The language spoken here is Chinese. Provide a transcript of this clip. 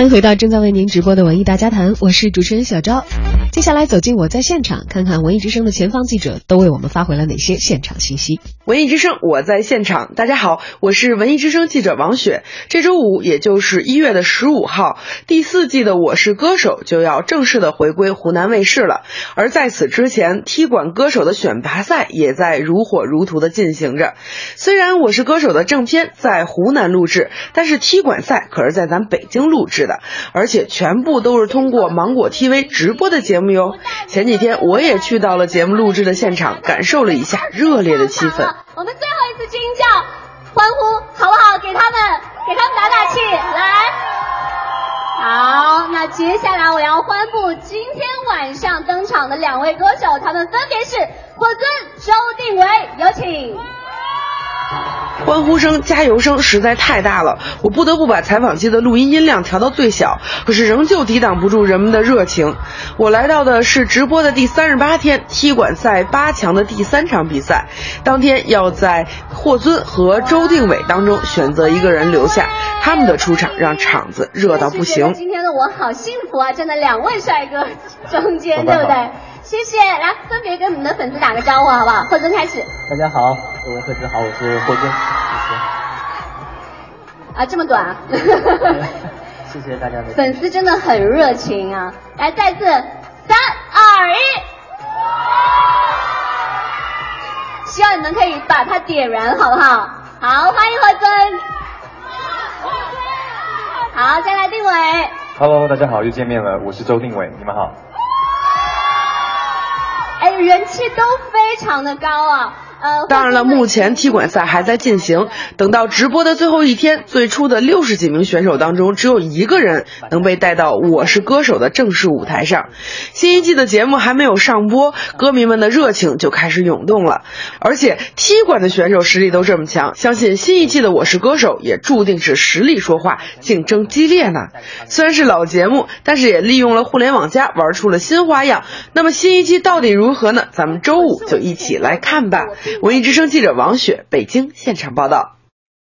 欢迎回到正在为您直播的文艺大家谈，我是主持人小昭。接下来走进我在现场，看看文艺之声的前方记者都为我们发回了哪些现场信息。文艺之声，我在现场。大家好，我是文艺之声记者王雪。这周五，也就是一月的十五号，第四季的《我是歌手》就要正式的回归湖南卫视了。而在此之前，踢馆歌手的选拔赛也在如火如荼的进行着。虽然《我是歌手》的正片在湖南录制，但是踢馆赛可是在咱北京录制的，而且全部都是通过芒果 TV 直播的节目哟。前几天我也去到了节目录制的现场，感受了一下热烈的气氛。我们最后一次惊叫，欢呼，好不好？给他们，给他们打打气，来。好，那接下来我要欢呼今天晚上登场的两位歌手，他们分别是霍尊、周定伟，有。欢呼声、加油声实在太大了，我不得不把采访机的录音音量调到最小，可是仍旧抵挡不住人们的热情。我来到的是直播的第三十八天，踢馆赛八强的第三场比赛。当天要在霍尊和周定伟当中选择一个人留下，他们的出场让场子热到不行。今天的我好幸福啊，站在两位帅哥中间，对不对？谢谢，来分别跟你们的粉丝打个招呼，好不好？霍尊开始。大家好，各位粉丝好，我是霍尊，谢谢。啊，这么短啊！谢谢大家的粉丝真的很热情啊！来，再次，三二一，希望你们可以把它点燃，好不好？好，欢迎霍尊。好，再来定伟。Hello，大家好，又见面了，我是周定伟，你们好。人气都非常的高啊。呃，当然了，目前踢馆赛还在进行。等到直播的最后一天，最初的六十几名选手当中，只有一个人能被带到《我是歌手》的正式舞台上。新一季的节目还没有上播，歌迷们的热情就开始涌动了。而且踢馆的选手实力都这么强，相信新一季的《我是歌手》也注定是实力说话，竞争激烈呢。虽然是老节目，但是也利用了互联网加，玩出了新花样。那么新一季到底如何呢？咱们周五就一起来看吧。文艺之声记者王雪，北京现场报道。